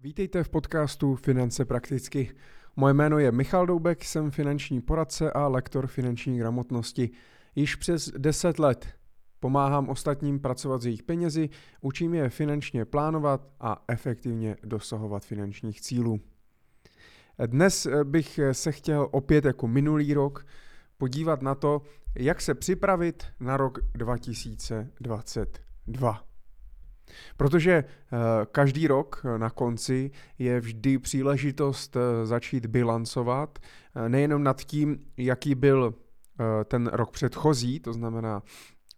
Vítejte v podcastu Finance prakticky. Moje jméno je Michal Doubek, jsem finanční poradce a lektor finanční gramotnosti. Již přes 10 let pomáhám ostatním pracovat s jejich penězi, učím je finančně plánovat a efektivně dosahovat finančních cílů. Dnes bych se chtěl opět jako minulý rok podívat na to, jak se připravit na rok 2022. Protože eh, každý rok na konci je vždy příležitost eh, začít bilancovat eh, nejenom nad tím, jaký byl ten rok předchozí, to znamená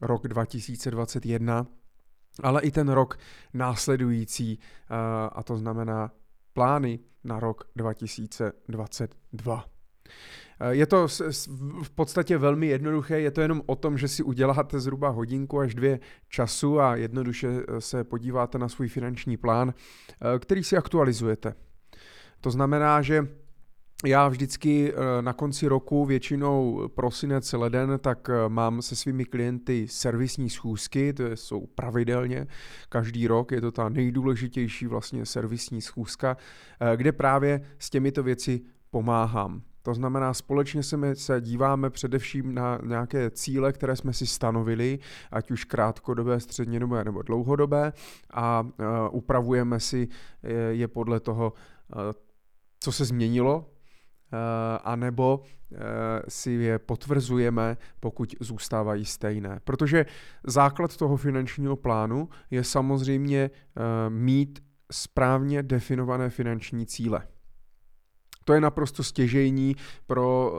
rok 2021, ale i ten rok následující, a to znamená plány na rok 2022. Eh, je to v podstatě velmi jednoduché, je to jenom o tom, že si uděláte zhruba hodinku až dvě času a jednoduše eh, se podíváte na svůj finanční plán, eh, který si aktualizujete. To znamená, že já vždycky na konci roku, většinou prosinec, leden, tak mám se svými klienty servisní schůzky, to jsou pravidelně každý rok, je to ta nejdůležitější vlastně servisní schůzka, kde právě s těmito věci pomáhám. To znamená, společně se, my se díváme především na nějaké cíle, které jsme si stanovili, ať už krátkodobé, střednědobé nebo dlouhodobé, a uh, upravujeme si je, je podle toho, uh, co se změnilo, anebo si je potvrzujeme, pokud zůstávají stejné. Protože základ toho finančního plánu je samozřejmě mít správně definované finanční cíle. To je naprosto stěžejní pro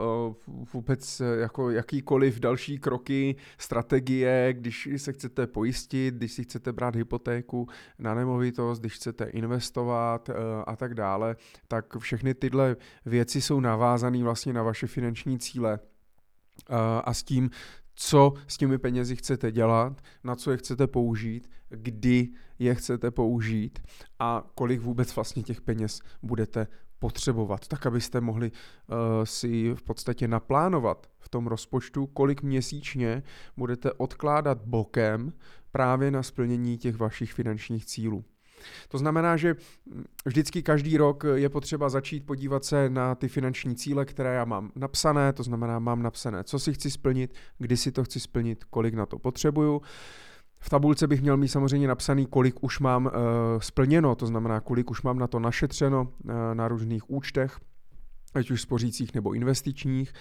uh, vůbec eh, jako jakýkoliv další kroky, strategie, když se chcete pojistit, když si chcete brát hypotéku na nemovitost, když chcete investovat uh, a tak dále, tak všechny tyhle věci jsou navázané vlastně na vaše finanční cíle. A s tím, co s těmi penězi chcete dělat, na co je chcete použít, kdy je chcete použít a kolik vůbec vlastně těch peněz budete potřebovat, tak abyste mohli uh, si v podstatě naplánovat v tom rozpočtu, kolik měsíčně budete odkládat bokem právě na splnění těch vašich finančních cílů. To znamená, že vždycky každý rok je potřeba začít podívat se na ty finanční cíle, které já mám napsané, to znamená, mám napsané, co si chci splnit, kdy si to chci splnit, kolik na to potřebuju. V tabulce bych měl mít samozřejmě napsaný, kolik už mám uh, splněno, to znamená, kolik už mám na to našetřeno uh, na různých účtech, ať už spořících nebo investičních.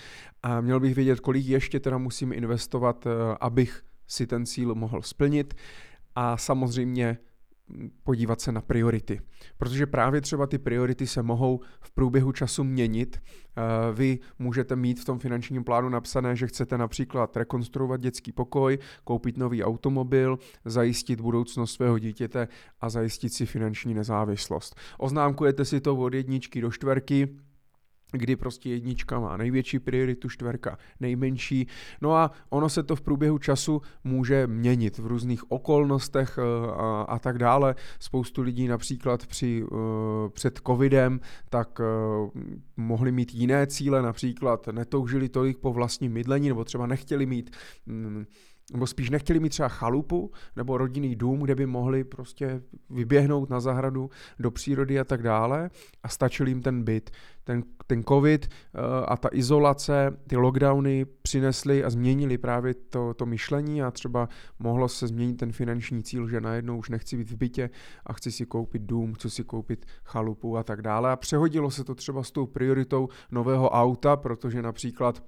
A měl bych vědět, kolik ještě teda musím investovat, uh, abych si ten cíl mohl splnit. A samozřejmě podívat se na priority. Protože právě třeba ty priority se mohou v průběhu času měnit. Eh, vy můžete mít v tom finančním plánu napsané, že chcete například rekonstruovat dětský pokoj, koupit nový automobil, zajistit budoucnost svého dítěte a zajistit si finanční nezávislost. Oznámkujete si to od jedničky do čtverky, kdy prostě jednička má největší prioritu, čtverka nejmenší. No a ono se to v průběhu času může měnit v různých okolnostech eh, a, a tak dále. Spoustu lidí například při, uh, před covidem tak uh, mohli mít jiné cíle, například netoužili tolik po vlastním bydlení nebo třeba nechtěli mít um, nebo spíš nechtěli mít třeba chalupu nebo rodinný dům, kde by mohli prostě vyběhnout na zahradu do přírody a tak dále a stačil jim ten byt. Ten, ten covid uh, a ta izolace, ty lockdowny přinesly a změnili právě to, to myšlení a třeba mohlo se změnit ten finanční cíl, že najednou už nechci být v bytě a chci si koupit dům, chci si koupit chalupu a tak dále. A přehodilo se to třeba s tou prioritou nového auta, protože například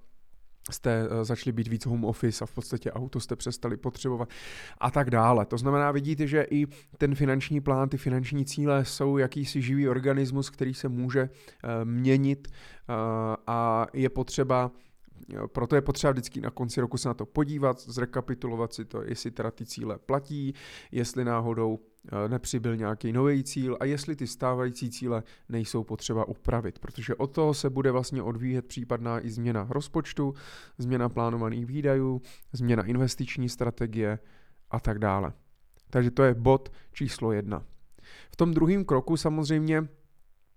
jste eh, začali být víc home office a v podstatě auto jste přestali potřebovat a tak dále. To znamená, vidíte, že i ten finanční plán, ty finanční cíle jsou jakýsi živý organismus, který se může uh, měnit uh, a je potřeba proto je potřeba vždycky na konci roku se na to podívat, zrekapitulovat si to, jestli teda ty cíle platí, jestli náhodou Eh, nepřibyl nějaký nový cíl a jestli ty stávající cíle nejsou potřeba upravit, protože od toho se bude vlastně odvíjet případná i změna rozpočtu, změna plánovaných výdajů, změna investiční strategie a tak dále. Takže to je bod číslo jedna. V tom druhém kroku samozřejmě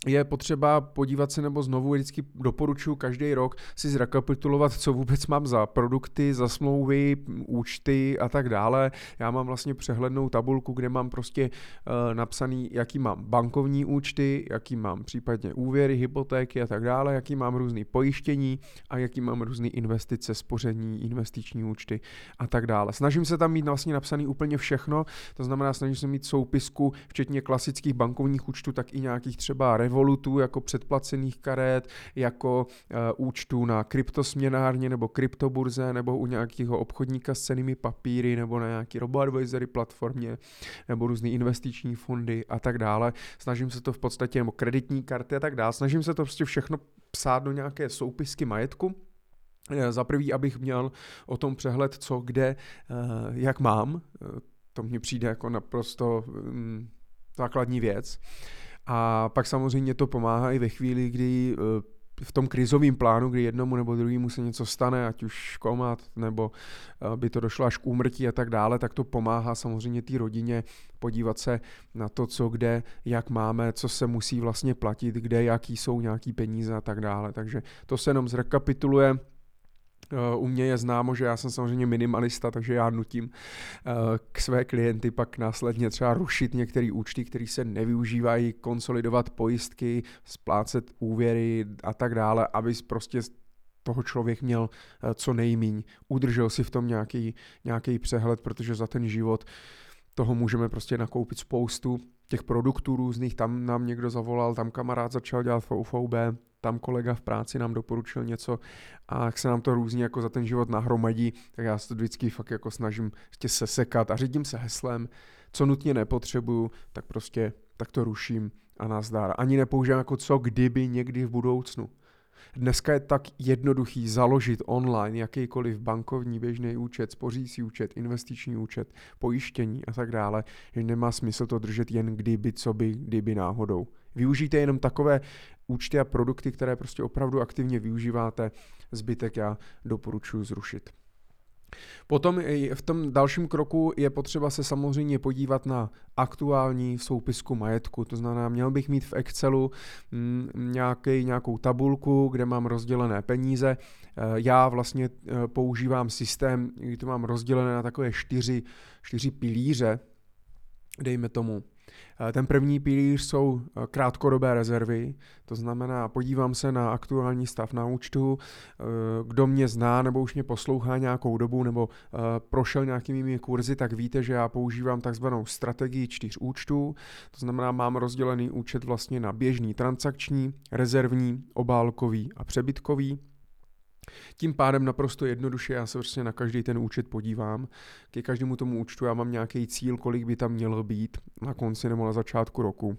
je potřeba podívat se, nebo znovu vždycky doporučuji každý rok si zrekapitulovat, co vůbec mám za produkty, za smlouvy, účty a tak dále. Já mám vlastně přehlednou tabulku, kde mám prostě uh, napsaný, jaký mám bankovní účty, jaký mám případně úvěry, hypotéky a tak dále, jaký mám různý pojištění a jaký mám různé investice, spoření, investiční účty a tak dále. Snažím se tam mít vlastně napsaný úplně všechno, to znamená, snažím se mít soupisku, včetně klasických bankovních účtů, tak i nějakých třeba revolutů jako předplacených karet, jako uh, účtů na kryptosměnárně nebo kryptoburze nebo u nějakého obchodníka s cenými papíry nebo na nějaký robo-advisory platformě nebo různé investiční fondy a tak dále. Snažím se to v podstatě, nebo kreditní karty a tak dále, snažím se to prostě všechno psát do nějaké soupisky majetku, eh, za prvý, abych měl o tom přehled, co, kde, eh, jak mám. To mně přijde jako naprosto mm, základní věc. A pak samozřejmě to pomáhá i ve chvíli, kdy eh, v tom krizovém plánu, kdy jednomu nebo druhému se něco stane, ať už komat, nebo eh, by to došlo až k úmrtí a tak dále, tak to pomáhá samozřejmě té rodině podívat se na to, co kde, jak máme, co se musí vlastně platit, kde, jaký jsou nějaký peníze a tak dále. Takže to se jenom zrekapituluje u mě je známo, že já jsem samozřejmě minimalista, takže já nutím eh, k své klienty pak následně třeba rušit některé účty, které se nevyužívají, konsolidovat pojistky, splácet úvěry a tak dále, aby prostě toho člověk měl eh, co nejmíň. Udržel si v tom nějaký, nějaký přehled, protože za ten život toho můžeme prostě nakoupit spoustu těch produktů různých, tam nám někdo zavolal, tam kamarád začal dělat v UFOB, tam kolega v práci nám doporučil něco a jak se nám to různě jako za ten život nahromadí, tak já se to vždycky fakt jako snažím ještě sesekat a řídím se heslem, co nutně nepotřebuju, tak prostě tak to ruším a nazdár. Ani nepoužívám jako co kdyby někdy v budoucnu. Dneska je tak jednoduchý založit online jakýkoliv bankovní běžný účet, spořící účet, investiční účet, pojištění a tak dále, že nemá smysl to držet jen kdyby, co by, kdyby náhodou. Využijte jenom takové účty a produkty, které prostě opravdu aktivně využíváte, zbytek já doporučuji zrušit. Potom v tom dalším kroku je potřeba se samozřejmě podívat na aktuální soupisku majetku. To znamená, měl bych mít v Excelu mm, nějaký, nějakou tabulku, kde mám rozdělené peníze. Eh, já vlastně eh, používám systém, kdy to mám rozdělené na takové čtyři, čtyři pilíře, dejme tomu ten první pilíř jsou eh, krátkodobé rezervy, to znamená, podívám se na aktuální stav na účtu, eh, kdo mě zná nebo už mě poslouchá nějakou dobu nebo prošel nějakými mými kurzy, tak víte, že já používám takzvanou strategii čtyř účtů, to znamená, mám rozdělený účet vlastně na běžný transakční, rezervní, obálkový a přebytkový. Tím pádem naprosto jednoduše já se vlastně na každý ten účet podívám. Ke každému tomu účtu já mám nějaký cíl, kolik by tam mělo být na konci nebo na začátku roku.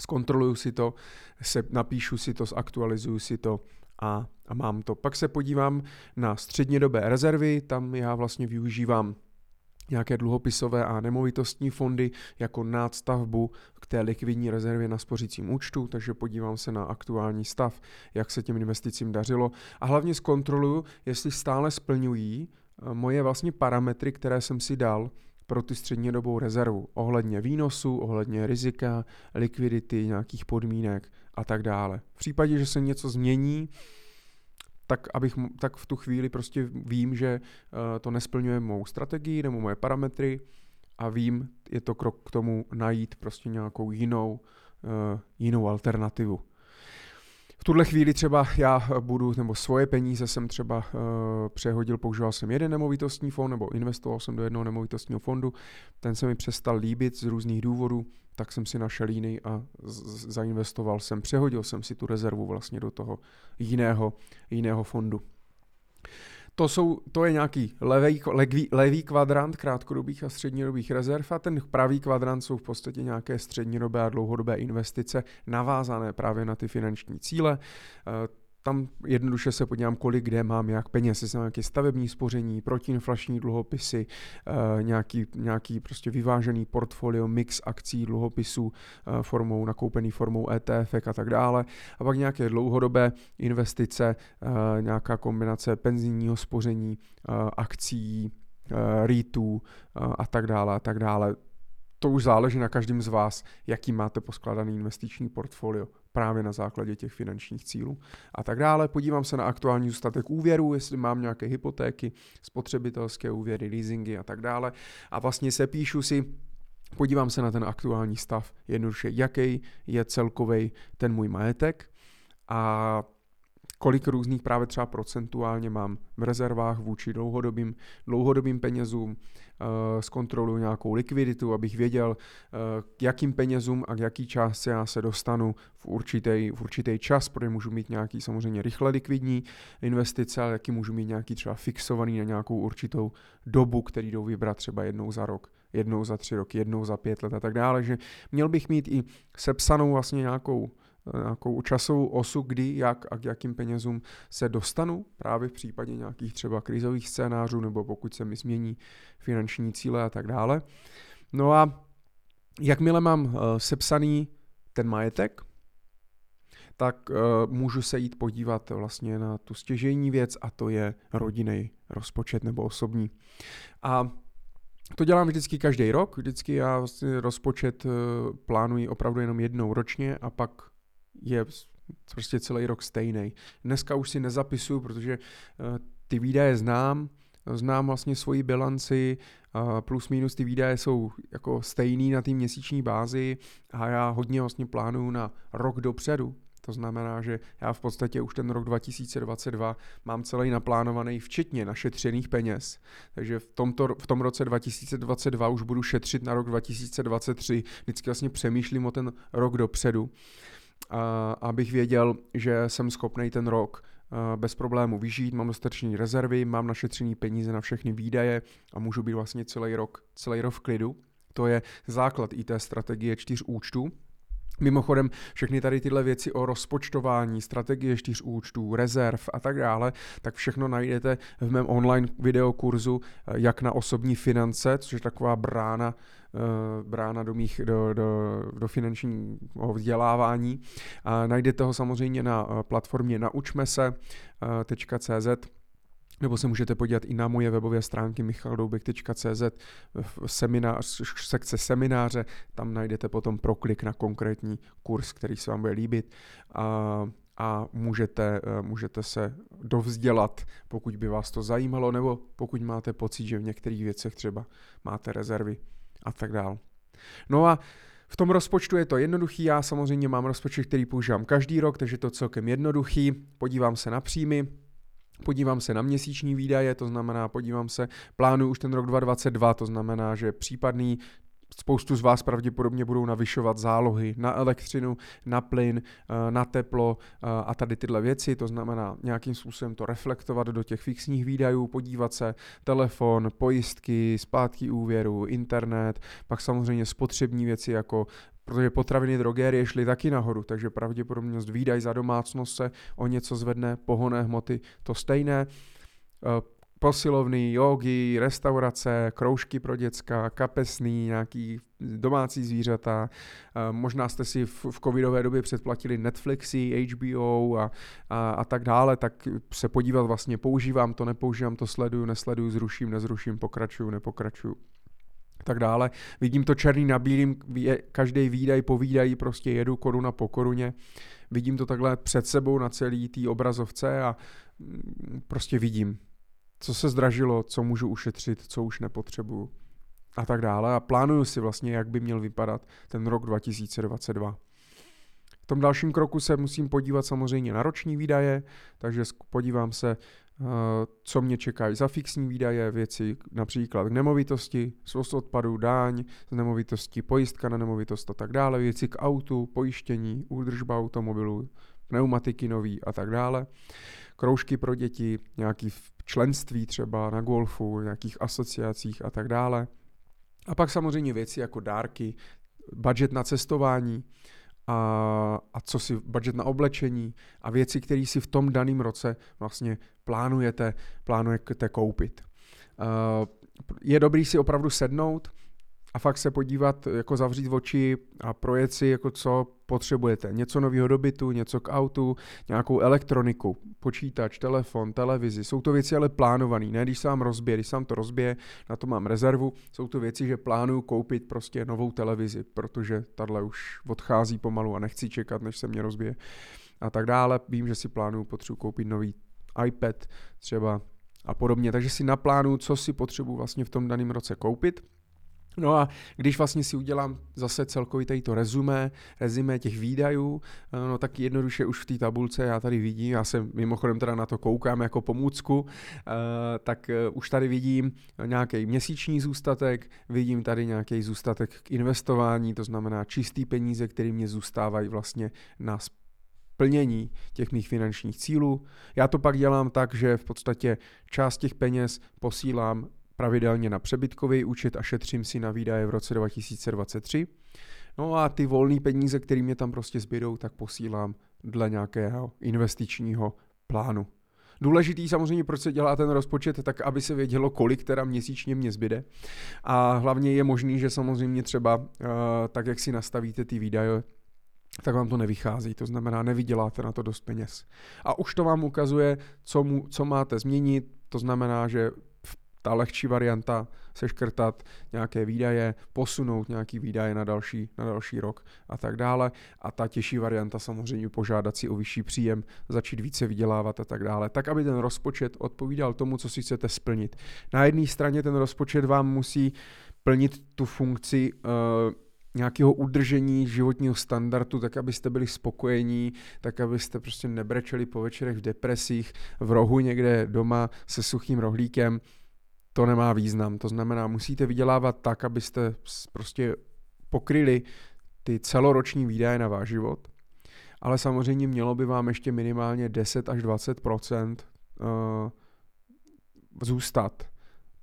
Zkontroluju si to, se, napíšu si to, zaktualizuju si to a, a mám to. Pak se podívám na střednědobé rezervy, tam já vlastně využívám nějaké dluhopisové a nemovitostní fondy jako nádstavbu k té likvidní rezervě na spořícím účtu, takže podívám se na aktuální stav, jak se těm investicím dařilo a hlavně zkontroluju, jestli stále splňují eh, moje vlastně parametry, které jsem si dal pro ty střednědobou rezervu ohledně výnosu, ohledně rizika, likvidity, nějakých podmínek a tak dále. V případě, že se něco změní, tak, abych, tak v tu chvíli prostě vím, že uh, to nesplňuje mou strategii nebo moje parametry a vím, je to krok k tomu najít prostě nějakou jinou, uh, jinou alternativu. Tuhle chvíli třeba já budu, nebo svoje peníze jsem třeba uh, přehodil, používal jsem jeden nemovitostní fond, nebo investoval jsem do jednoho nemovitostního fondu, ten se mi přestal líbit z různých důvodů, tak jsem si našel jiný a zainvestoval jsem, přehodil jsem si tu rezervu vlastně do toho jiného, jiného fondu to, jsou, to je nějaký levý, levý, levý kvadrant krátkodobých a střednědobých rezerv a ten pravý kvadrant jsou v podstatě nějaké střednědobé a dlouhodobé investice navázané právě na ty finanční cíle. Eh, tam jednoduše se podívám, kolik kde mám jak peněz, jestli mám nějaké stavební spoření, protiinflační dluhopisy, uh, nějaký, nějaký prostě vyvážený portfolio, mix akcí, dluhopisů uh, formou, nakoupený formou ETF a tak dále. A pak nějaké dlouhodobé investice, uh, nějaká kombinace penzijního spoření, akcí, REITů a tak dále a tak dále. To už záleží na každém z vás, jaký máte poskladaný investiční portfolio právě na základě těch finančních cílů a tak dále. Podívám se na aktuální zůstatek úvěru, jestli mám nějaké hypotéky, spotřebitelské úvěry, leasingy a tak dále. A vlastně se píšu si, podívám se na ten aktuální stav, jednoduše, jaký je celkový ten můj majetek a kolik různých právě třeba procentuálně mám v rezervách vůči dlouhodobým, dlouhodobým penězům, uh, zkontroluji nějakou likviditu, abych věděl, uh, k jakým penězům a k jaký částce já se dostanu v určitý, v určitý čas, protože můžu mít nějaký samozřejmě rychle likvidní investice, ale jaký můžu mít nějaký třeba fixovaný na nějakou určitou dobu, který jdou vybrat třeba jednou za rok jednou za tři roky, jednou za pět let a tak dále, že měl bych mít i sepsanou vlastně nějakou nějakou časovou osu, kdy, jak a k jakým penězům se dostanu, právě v případě nějakých třeba krizových scénářů, nebo pokud se mi změní finanční cíle a tak dále. No a jakmile mám uh, sepsaný ten majetek, tak uh, můžu se jít podívat vlastně na tu stěžejní věc a to je rodinný rozpočet nebo osobní. A to dělám vždycky každý rok, vždycky já vlastně rozpočet uh, plánuji opravdu jenom jednou ročně a pak je prostě celý rok stejný. Dneska už si nezapisuju, protože uh, ty výdaje znám, znám vlastně svoji bilanci, plus minus ty výdaje jsou jako stejný na té měsíční bázi a já hodně vlastně plánuju na rok dopředu. To znamená, že já v podstatě už ten rok 2022 mám celý naplánovaný včetně našetřených peněz. Takže v, tomto, v tom roce 2022 už budu šetřit na rok 2023. Vždycky vlastně přemýšlím o ten rok dopředu a, abych věděl, že jsem schopný ten rok bez problému vyžít, mám dostatečné rezervy, mám našetřený peníze na všechny výdaje a můžu být vlastně celý rok, celý rok v klidu. To je základ i té strategie čtyř účtů, Mimochodem, všechny tady tyhle věci o rozpočtování, strategie čtyř účtů, rezerv a tak dále, tak všechno najdete v mém online videokurzu Jak na osobní finance, což je taková brána Eh, brána do, mých, do, do, do finančního vzdělávání. A najdete ho samozřejmě na eh, platformě naučmese.cz nebo se můžete podívat i na moje webové stránky michaldoubek.cz seminář, sekce semináře, tam najdete potom proklik na konkrétní kurz, který se vám bude líbit a, a můžete, eh, můžete se dovzdělat, pokud by vás to zajímalo, nebo pokud máte pocit, že v některých věcech třeba máte rezervy a tak dál. No a v tom rozpočtu je to jednoduchý, já samozřejmě mám rozpočet, který používám každý rok, takže to celkem jednoduchý. Podívám se na příjmy, Podívám se na měsíční výdaje, to znamená, podívám se, plánuju už ten rok 2022, to znamená, že případný Spoustu z vás pravděpodobně budou navyšovat zálohy na elektřinu, na plyn, eh, na teplo eh, a tady tyhle věci, to znamená nějakým způsobem to reflektovat do těch fixních výdajů, podívat se, telefon, pojistky, zpátky úvěru, internet, pak samozřejmě spotřební věci jako protože potraviny drogérie šly taky nahoru, takže pravděpodobnost výdaj za domácnost se o něco zvedne, pohonné hmoty to stejné, eh, posilovny, jogy, restaurace, kroužky pro děcka, kapesný, nějaký domácí zvířata. Možná jste si v, v covidové době předplatili Netflixy, HBO a, a, a tak dále, tak se podívat vlastně, používám to, nepoužívám to, sleduju, nesleduju, zruším, nezruším, pokračuju, nepokračuju tak dále. Vidím to černý na bílým, každý výdaj po výdaji prostě jedu koruna po koruně. Vidím to takhle před sebou na celý té obrazovce a mm, prostě vidím co se zdražilo, co můžu ušetřit, co už nepotřebuju a tak dále. A plánuju si vlastně, jak by měl vypadat ten rok 2022. V tom dalším kroku se musím podívat samozřejmě na roční výdaje, takže podívám se, eh, co mě čekají za fixní výdaje, věci například k nemovitosti, svoz odpadů, dáň z nemovitosti, pojistka na nemovitost a tak dále, věci k autu, pojištění, údržba automobilu, pneumatiky nový a tak dále kroužky pro děti, nějaký členství třeba na golfu, nějakých asociacích a tak dále. A pak samozřejmě věci jako dárky, budget na cestování a, a co si budget na oblečení a věci, které si v tom daném roce vlastně plánujete, plánujete koupit. Uh, je dobrý si opravdu sednout a fakt se podívat, jako zavřít oči a projet si, jako co potřebujete. Něco nového do bytu, něco k autu, nějakou elektroniku, počítač, telefon, televizi. Jsou to věci ale plánované, ne když se vám rozbije, když se vám to rozbije, na to mám rezervu. Jsou to věci, že plánuju koupit prostě novou televizi, protože tahle už odchází pomalu a nechci čekat, než se mě rozbije a tak dále. Vím, že si plánuju, potřebuji koupit nový iPad třeba a podobně. Takže si naplánuju, co si potřebuji vlastně v tom daném roce koupit. No a když vlastně si udělám zase celkový tady to rezumé, rezumé těch výdajů, eh, no tak jednoduše už v té tabulce já tady vidím, já se mimochodem teda na to koukám jako pomůcku, eh, tak eh, už tady vidím nějaký měsíční zůstatek, vidím tady nějaký zůstatek k investování, to znamená čistý peníze, které mě zůstávají vlastně na plnění těch mých finančních cílů. Já to pak dělám tak, že v podstatě část těch peněz posílám pravidelně na přebytkový účet a šetřím si na výdaje v roce 2023. No a ty volné peníze, které mě tam prostě zbydou, tak posílám dle nějakého investičního plánu. Důležitý samozřejmě, proč se dělá ten rozpočet, tak aby se vědělo, kolik teda měsíčně mě zbyde. A hlavně je možný, že samozřejmě třeba uh, tak, jak si nastavíte ty výdaje, tak vám to nevychází, to znamená, nevyděláte na to dost peněz. A už to vám ukazuje, co, mu, co máte změnit, to znamená, že ta lehčí varianta seškrtat nějaké výdaje, posunout nějaký výdaje na další, na další rok a tak dále. A ta těžší varianta samozřejmě požádat si o vyšší příjem, začít více vydělávat a tak dále. Tak, aby ten rozpočet odpovídal tomu, co si chcete splnit. Na jedné straně ten rozpočet vám musí plnit tu funkci uh, nějakého udržení životního standardu, tak abyste byli spokojení, tak abyste prostě nebrečeli po večerech v depresích, v rohu někde doma se suchým rohlíkem, to nemá význam. To znamená, musíte vydělávat tak, abyste prostě pokryli ty celoroční výdaje na váš život, ale samozřejmě mělo by vám ještě minimálně 10 až 20 eh, zůstat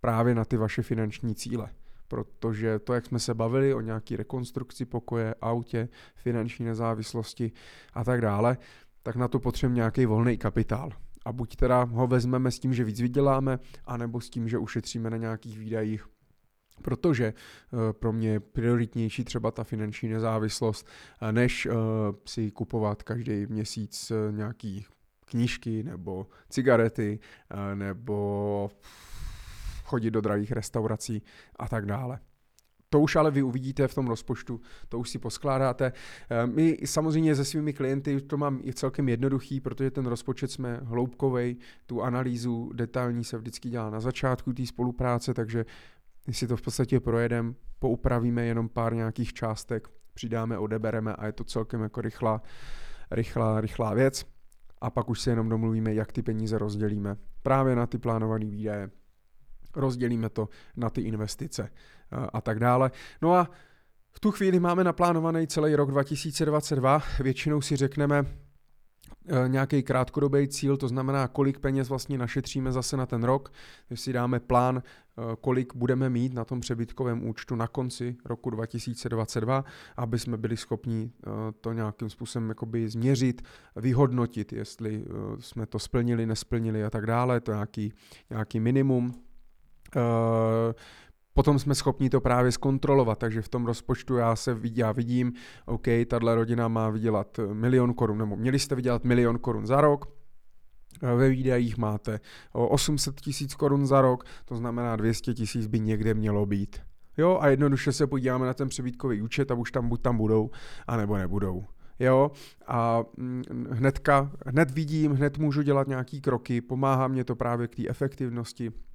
právě na ty vaše finanční cíle protože to, jak jsme se bavili o nějaký rekonstrukci pokoje, autě, finanční nezávislosti a tak dále, tak na to potřebujeme nějaký volný kapitál. A buď teda ho vezmeme s tím, že víc vyděláme, anebo s tím, že ušetříme na nějakých výdajích protože eh, pro mě je prioritnější třeba ta finanční nezávislost, eh, než eh, si kupovat každý měsíc nějaký knížky nebo cigarety nebo chodit do drahých restaurací a tak dále. To už ale vy uvidíte v tom rozpočtu, to už si poskládáte. Eh, my samozřejmě se svými klienty to mám i celkem jednoduchý, protože ten rozpočet jsme hloubkovej, tu analýzu detailní se vždycky dělá na začátku té spolupráce, takže si to v podstatě projedeme, poupravíme jenom pár nějakých částek, přidáme, odebereme a je to celkem jako rychlá, rychlá, rychlá věc. A pak už se jenom domluvíme, jak ty peníze rozdělíme právě na ty plánované výdaje rozdělíme to na ty investice a tak dále. No a v tu chvíli máme naplánovaný celý rok 2022. Většinou si řekneme, eh, nějaký krátkodobý cíl, to znamená, kolik peněz vlastně našetříme zase na ten rok, když si dáme plán, eh, kolik budeme mít na tom přebytkovém účtu na konci roku 2022, aby jsme byli schopni to nějakým způsobem jakoby změřit, vyhodnotit, jestli jsme to splnili, nesplnili a tak dále, to je nějaký, nějaký minimum, Eh, potom jsme schopni to právě zkontrolovat, takže v tom rozpočtu já se vidí, já vidím, OK, tahle rodina má vydělat milion korun, nebo měli jste vydělat milion korun za rok, eh, ve výdajích máte 800 tisíc korun za rok, to znamená 200 tisíc by někde mělo být. Jo, a jednoduše se podíváme na ten přebytkový účet a už tam buď tam budou, anebo nebudou. Jo, a mm, hnedka, hned vidím, hned můžu dělat nějaký kroky, pomáhá mě to právě k té efektivnosti, Eh,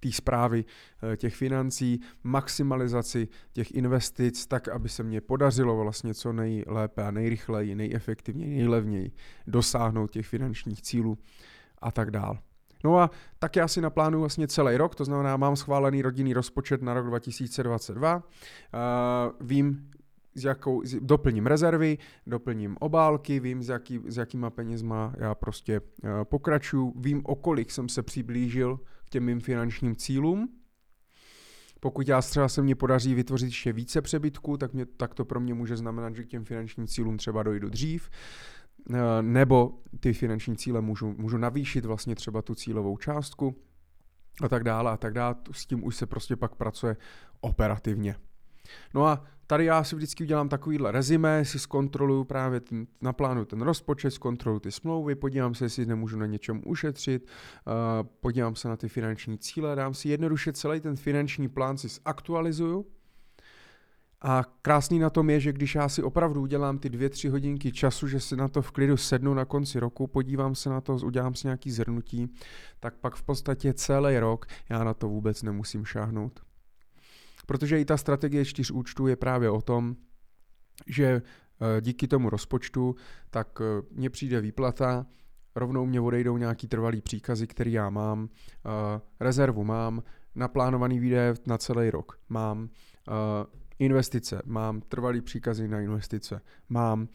té zprávy eh, těch financí, maximalizaci těch investic, tak, aby se mně podařilo vlastně co nejlépe a nejrychleji, nejefektivněji, nejlevněji dosáhnout těch finančních cílů a tak dál. No a tak já si naplánuju vlastně celý rok, to znamená, mám schválený rodinný rozpočet na rok 2022, uh, eh, vím, s jakou, doplním rezervy, doplním obálky, vím, s, jaký, s jakýma penězma já prostě pokračuju, vím, o kolik jsem se přiblížil těm mým finančním cílům. Pokud já třeba se mě podaří vytvořit ještě více přebytků, tak, mě, tak to pro mě může znamenat, že k těm finančním cílům třeba dojdu dřív, eh, nebo ty finanční cíle můžu, můžu navýšit vlastně třeba tu cílovou částku a tak dále a tak dále. S tím už se prostě pak pracuje operativně. No a tady já si vždycky udělám takovýhle rezime, si zkontroluju právě, ten, naplánuju ten rozpočet, zkontroluju ty smlouvy, podívám se, jestli nemůžu na něčem ušetřit, uh, podívám se na ty finanční cíle, dám si jednoduše celý ten finanční plán si zaktualizuju, a krásný na tom je, že když já si opravdu udělám ty dvě, tři hodinky času, že si na to v klidu sednu na konci roku, podívám se na to, udělám si nějaký zhrnutí, tak pak v podstatě celý rok já na to vůbec nemusím šáhnout. Protože i ta strategie čtyř účtů je právě o tom, že eh, díky tomu rozpočtu, tak eh, mně přijde výplata, rovnou mě odejdou nějaký trvalý příkazy, který já mám, eh, rezervu mám, naplánovaný výdaje na celý rok mám, investice, mám trvalý příkazy na investice, mám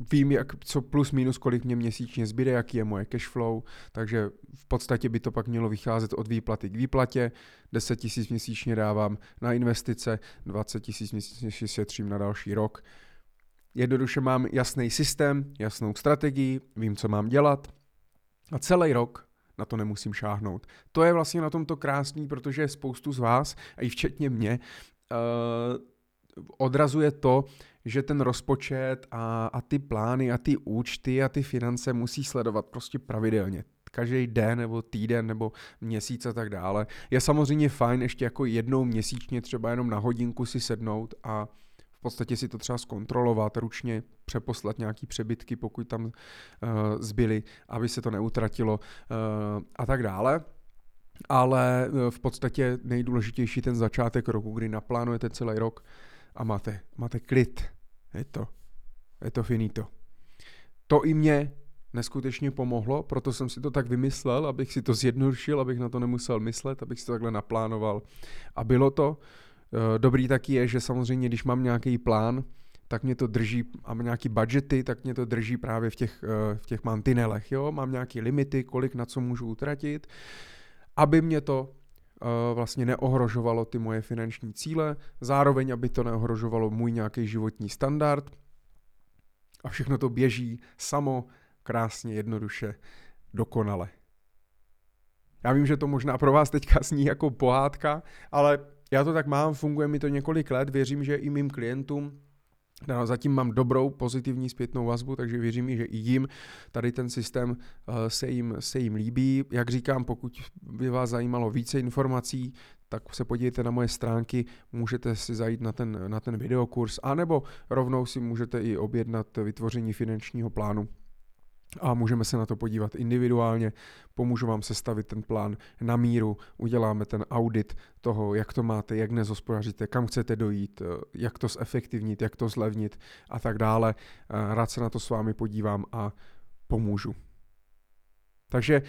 vím, jak, co plus minus, kolik mě měsíčně zbyde, jaký je moje cash flow, takže v podstatě by to pak mělo vycházet od výplaty k výplatě, 10 tisíc měsíčně dávám na investice, 20 tisíc měsíčně šetřím na další rok. Jednoduše mám jasný systém, jasnou strategii, vím, co mám dělat a celý rok na to nemusím šáhnout. To je vlastně na tomto krásný, protože spoustu z vás, a i včetně mě, uh, odrazuje to, že ten rozpočet a, a ty plány a ty účty a ty finance musí sledovat prostě pravidelně každý den nebo týden nebo měsíc a tak dále. Je samozřejmě fajn ještě jako jednou měsíčně třeba jenom na hodinku si sednout a v podstatě si to třeba zkontrolovat, ručně přeposlat nějaký přebytky, pokud tam uh, zbyly, aby se to neutratilo uh, a tak dále ale eh, v podstatě nejdůležitější ten začátek roku, kdy naplánujete celý rok a máte, máte klid. Je to, je to finito. To i mě neskutečně pomohlo, proto jsem si to tak vymyslel, abych si to zjednodušil, abych na to nemusel myslet, abych si to takhle naplánoval. A bylo to. Eh, dobrý taky je, že samozřejmě, když mám nějaký plán, tak mě to drží, a mám nějaký budgety, tak mě to drží právě v těch, eh, v těch mantinelech. Jo? Mám nějaké limity, kolik na co můžu utratit aby mě to vlastně neohrožovalo ty moje finanční cíle, zároveň aby to neohrožovalo můj nějaký životní standard a všechno to běží samo, krásně, jednoduše, dokonale. Já vím, že to možná pro vás teďka zní jako pohádka, ale já to tak mám, funguje mi to několik let, věřím, že i mým klientům No, zatím mám dobrou pozitivní zpětnou vazbu, takže věřím, že i jim tady ten systém eh, se jim, se jim líbí. Jak říkám, pokud by vás zajímalo více informací, tak se podívejte na moje stránky, můžete si zajít na ten, na ten videokurs, anebo rovnou si můžete i objednat vytvoření finančního plánu a můžeme se na to podívat individuálně, pomůžu vám sestavit ten plán na míru, uděláme ten audit toho, jak to máte, jak nezospodaříte, kam chcete dojít, jak to zefektivnit, jak to zlevnit a tak dále. Rád se na to s vámi podívám a pomůžu. Takže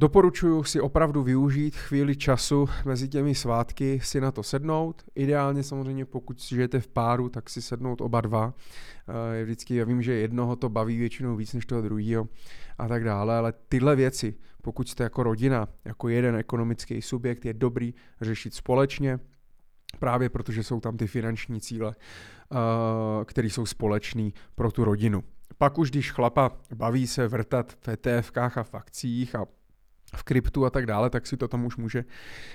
Doporučuji si opravdu využít chvíli času mezi těmi svátky, si na to sednout. Ideálně samozřejmě, pokud žijete v páru, tak si sednout oba dva. Eh, je vždycky, já vím, že jednoho to baví většinou víc než toho druhého a tak dále, ale tyhle věci, pokud jste jako rodina, jako jeden ekonomický subjekt, je dobrý řešit společně, právě protože jsou tam ty finanční cíle, eh, které jsou společné pro tu rodinu. Pak už, když chlapa baví se vrtat v ETFkách a fakcích a v kryptu a tak dále, tak si to tam už může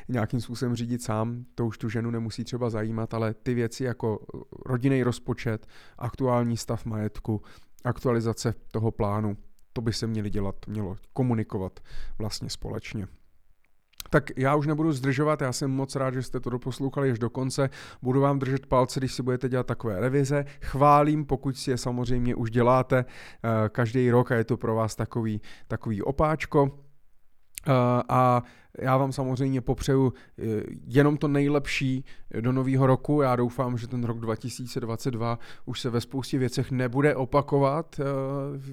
nějakým způsobem řídit sám. To už tu ženu nemusí třeba zajímat, ale ty věci jako rodinný rozpočet, aktuální stav majetku, aktualizace toho plánu, to by se měli dělat, mělo komunikovat vlastně společně. Tak já už nebudu zdržovat, já jsem moc rád, že jste to doposlouchali až do konce. Budu vám držet palce, když si budete dělat takové revize. Chválím, pokud si je samozřejmě už děláte uh, každý rok a je to pro vás takový, takový opáčko. Eh, a já vám samozřejmě popřeju eh, jenom to nejlepší do nového roku. Já doufám, že ten rok 2022 už se ve spoustě věcech nebude opakovat eh,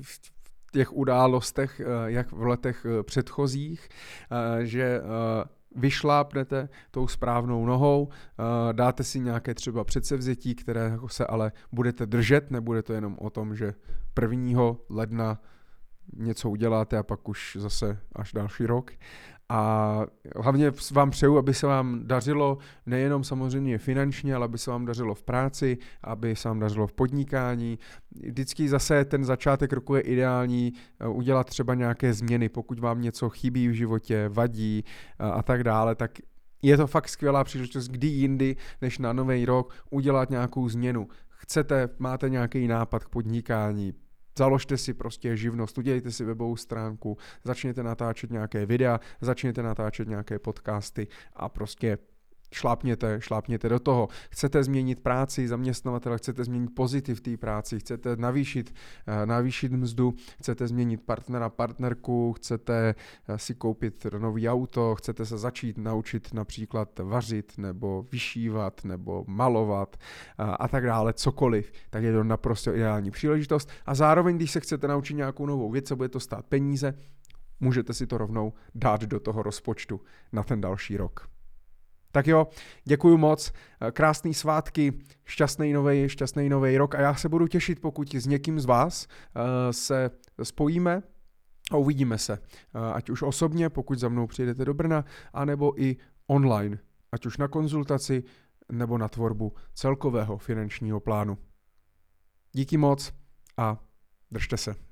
v těch událostech, jak v letech předchozích, že vyšlápnete tou správnou nohou, dáte si nějaké třeba předsevzetí, které se ale budete držet, nebude to jenom o tom, že 1. ledna něco uděláte a pak už zase až další rok. A hlavně vám přeju, aby se vám dařilo nejenom samozřejmě finančně, ale aby se vám dařilo v práci, aby se vám dařilo v podnikání. Vždycky zase ten začátek roku je ideální eh, udělat třeba nějaké změny, pokud vám něco chybí v životě, vadí eh, a tak dále, tak je to fakt skvělá příležitost, kdy jindy, než na nový rok, udělat nějakou změnu. Chcete, máte nějaký nápad k podnikání, Založte si prostě živnost, udělejte si webovou stránku, začněte natáčet nějaké videa, začněte natáčet nějaké podcasty a prostě šlápněte, šlápněte do toho. Chcete změnit práci zaměstnavatele, chcete změnit pozitiv té práci, chcete navýšit, eh, navýšit mzdu, chcete změnit partnera, partnerku, chcete eh, si koupit nový auto, chcete se začít naučit například vařit nebo vyšívat nebo malovat a, eh, a tak dále, cokoliv, tak je to naprosto ideální příležitost. A zároveň, když se chcete naučit nějakou novou věc, co bude to stát peníze, můžete si to rovnou dát do toho rozpočtu na ten další rok. Tak jo, děkuji moc, eh, krásný svátky, šťastný nový, šťastný nový rok a já se budu těšit, pokud s někým z vás uh, se spojíme a uvidíme se. Uh, ať už osobně, pokud za mnou přijdete do Brna, anebo i online, ať už na konzultaci nebo na tvorbu celkového finančního plánu. Díky moc a držte se.